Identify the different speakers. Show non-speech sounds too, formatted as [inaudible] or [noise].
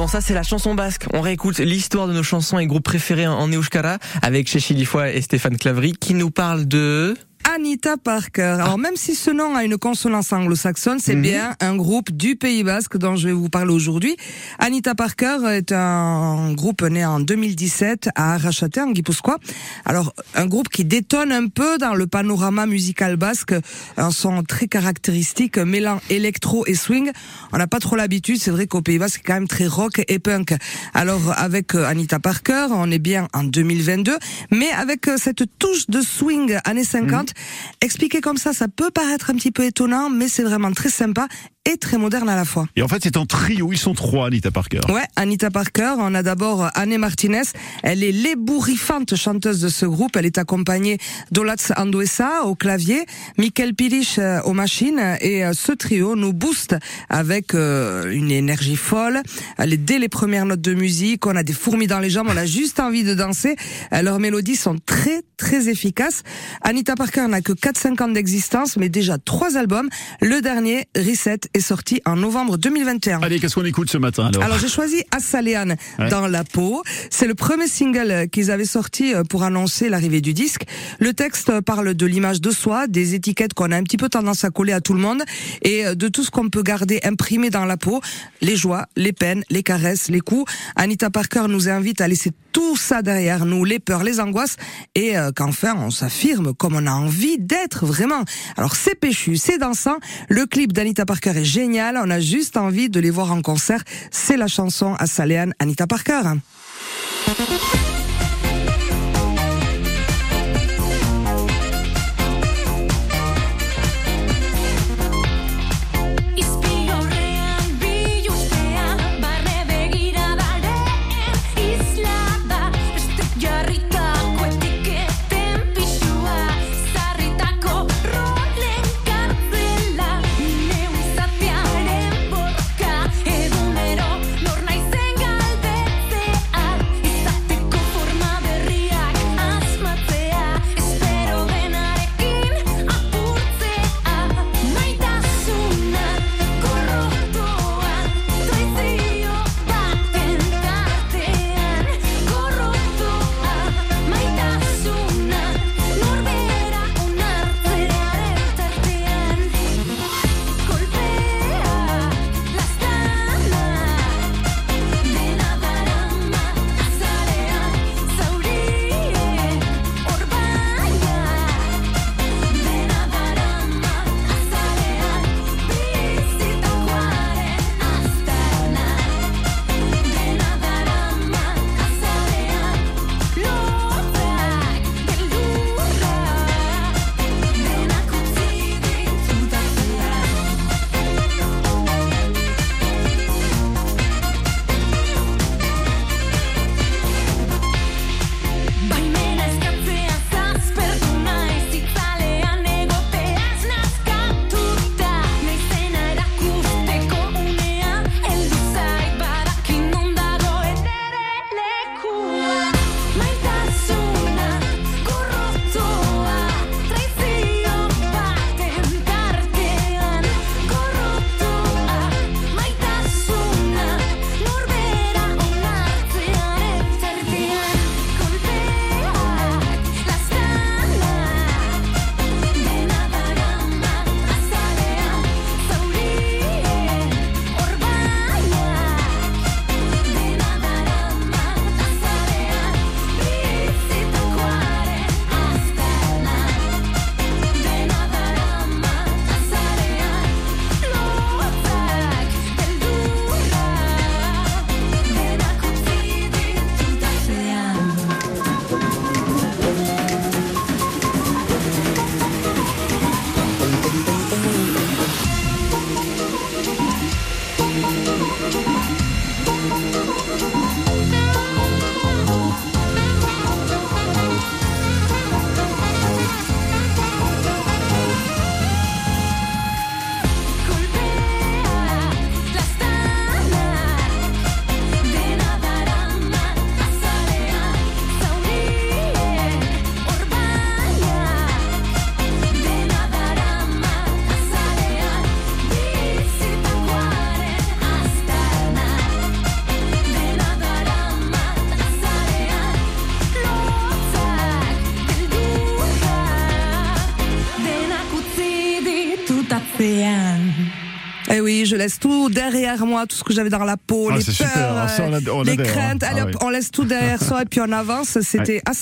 Speaker 1: avant ça, c'est la chanson basque. On réécoute l'histoire de nos chansons et groupes préférés en Euskara avec Chechi Lifoy et Stéphane Clavry qui nous parlent de...
Speaker 2: Anita Parker. Alors même si ce nom a une consonance anglo-saxonne, c'est
Speaker 1: Mhm.
Speaker 2: bien un groupe du Pays Basque dont je vais vous parler aujourd'hui. Anita Parker est un groupe né en 2017 à Arrachate, en Guipuscoa. Alors un groupe qui détonne un peu dans le panorama musical basque, un son très caractéristique, mêlant électro et swing. On n'a pas trop l'habitude, c'est vrai qu'au Pays Basque c'est quand même très rock et punk. Alors avec euh, Anita Parker, on est bien en 2022, mais avec euh, cette touche de swing années 50, expliqué comme ça, ça peut paraître un petit peu étonnant, mais c'est vraiment très sympa et très moderne à la fois.
Speaker 3: Et en fait, c'est en trio. Ils sont trois, Anita Parker.
Speaker 2: Ouais, Anita Parker, on a d'abord Anne Martinez, elle est l'ébouriffante chanteuse de ce groupe, elle est accompagnée d'Olatz Anduesa au clavier, Michael Pilish euh, aux machines, et euh, ce trio nous booste avec euh, une énergie folle, dès les premières notes de musique, on a des fourmis dans les jambes, on a juste envie de danser, leurs mélodies sont très très efficaces. Anita Parker n'a que 4-5 ans d'existence, mais déjà trois albums, le dernier, Reset, est sorti en novembre 2021.
Speaker 3: Allez, qu'est-ce qu'on écoute ce matin alors,
Speaker 2: Alors j'ai choisi Assaléane
Speaker 3: Ouais.
Speaker 2: dans la peau. C'est le premier single qu'ils avaient sorti euh, pour annoncer l'arrivée du disque. Le texte euh, parle de l'image de soi, des étiquettes qu'on a un petit peu tendance à coller à tout le monde et euh, de tout ce qu'on peut garder imprimé dans la peau, les joies, les peines, les caresses, les coups. Anita Parker nous invite à laisser tout ça derrière nous, les peurs, les angoisses et euh, qu'enfin on s'affirme comme on a envie d'être vraiment. Alors c'est péchu, c'est dansant. Le clip d'Anita Parker est génial. On a juste envie de les voir en concert. C'est la chanson à Saléane Anita Parker.
Speaker 4: Atzean.
Speaker 2: Eh oui, je laisse tout derrière moi, tout ce que j'avais dans la peau,
Speaker 3: Ah,
Speaker 2: les peurs,
Speaker 3: super, hein, ça, on adhère- on
Speaker 2: les
Speaker 3: adhère, hein.
Speaker 2: craintes. Allez,
Speaker 3: Ah oui.
Speaker 2: on laisse tout derrière [laughs] soi et puis on avance. C'était assez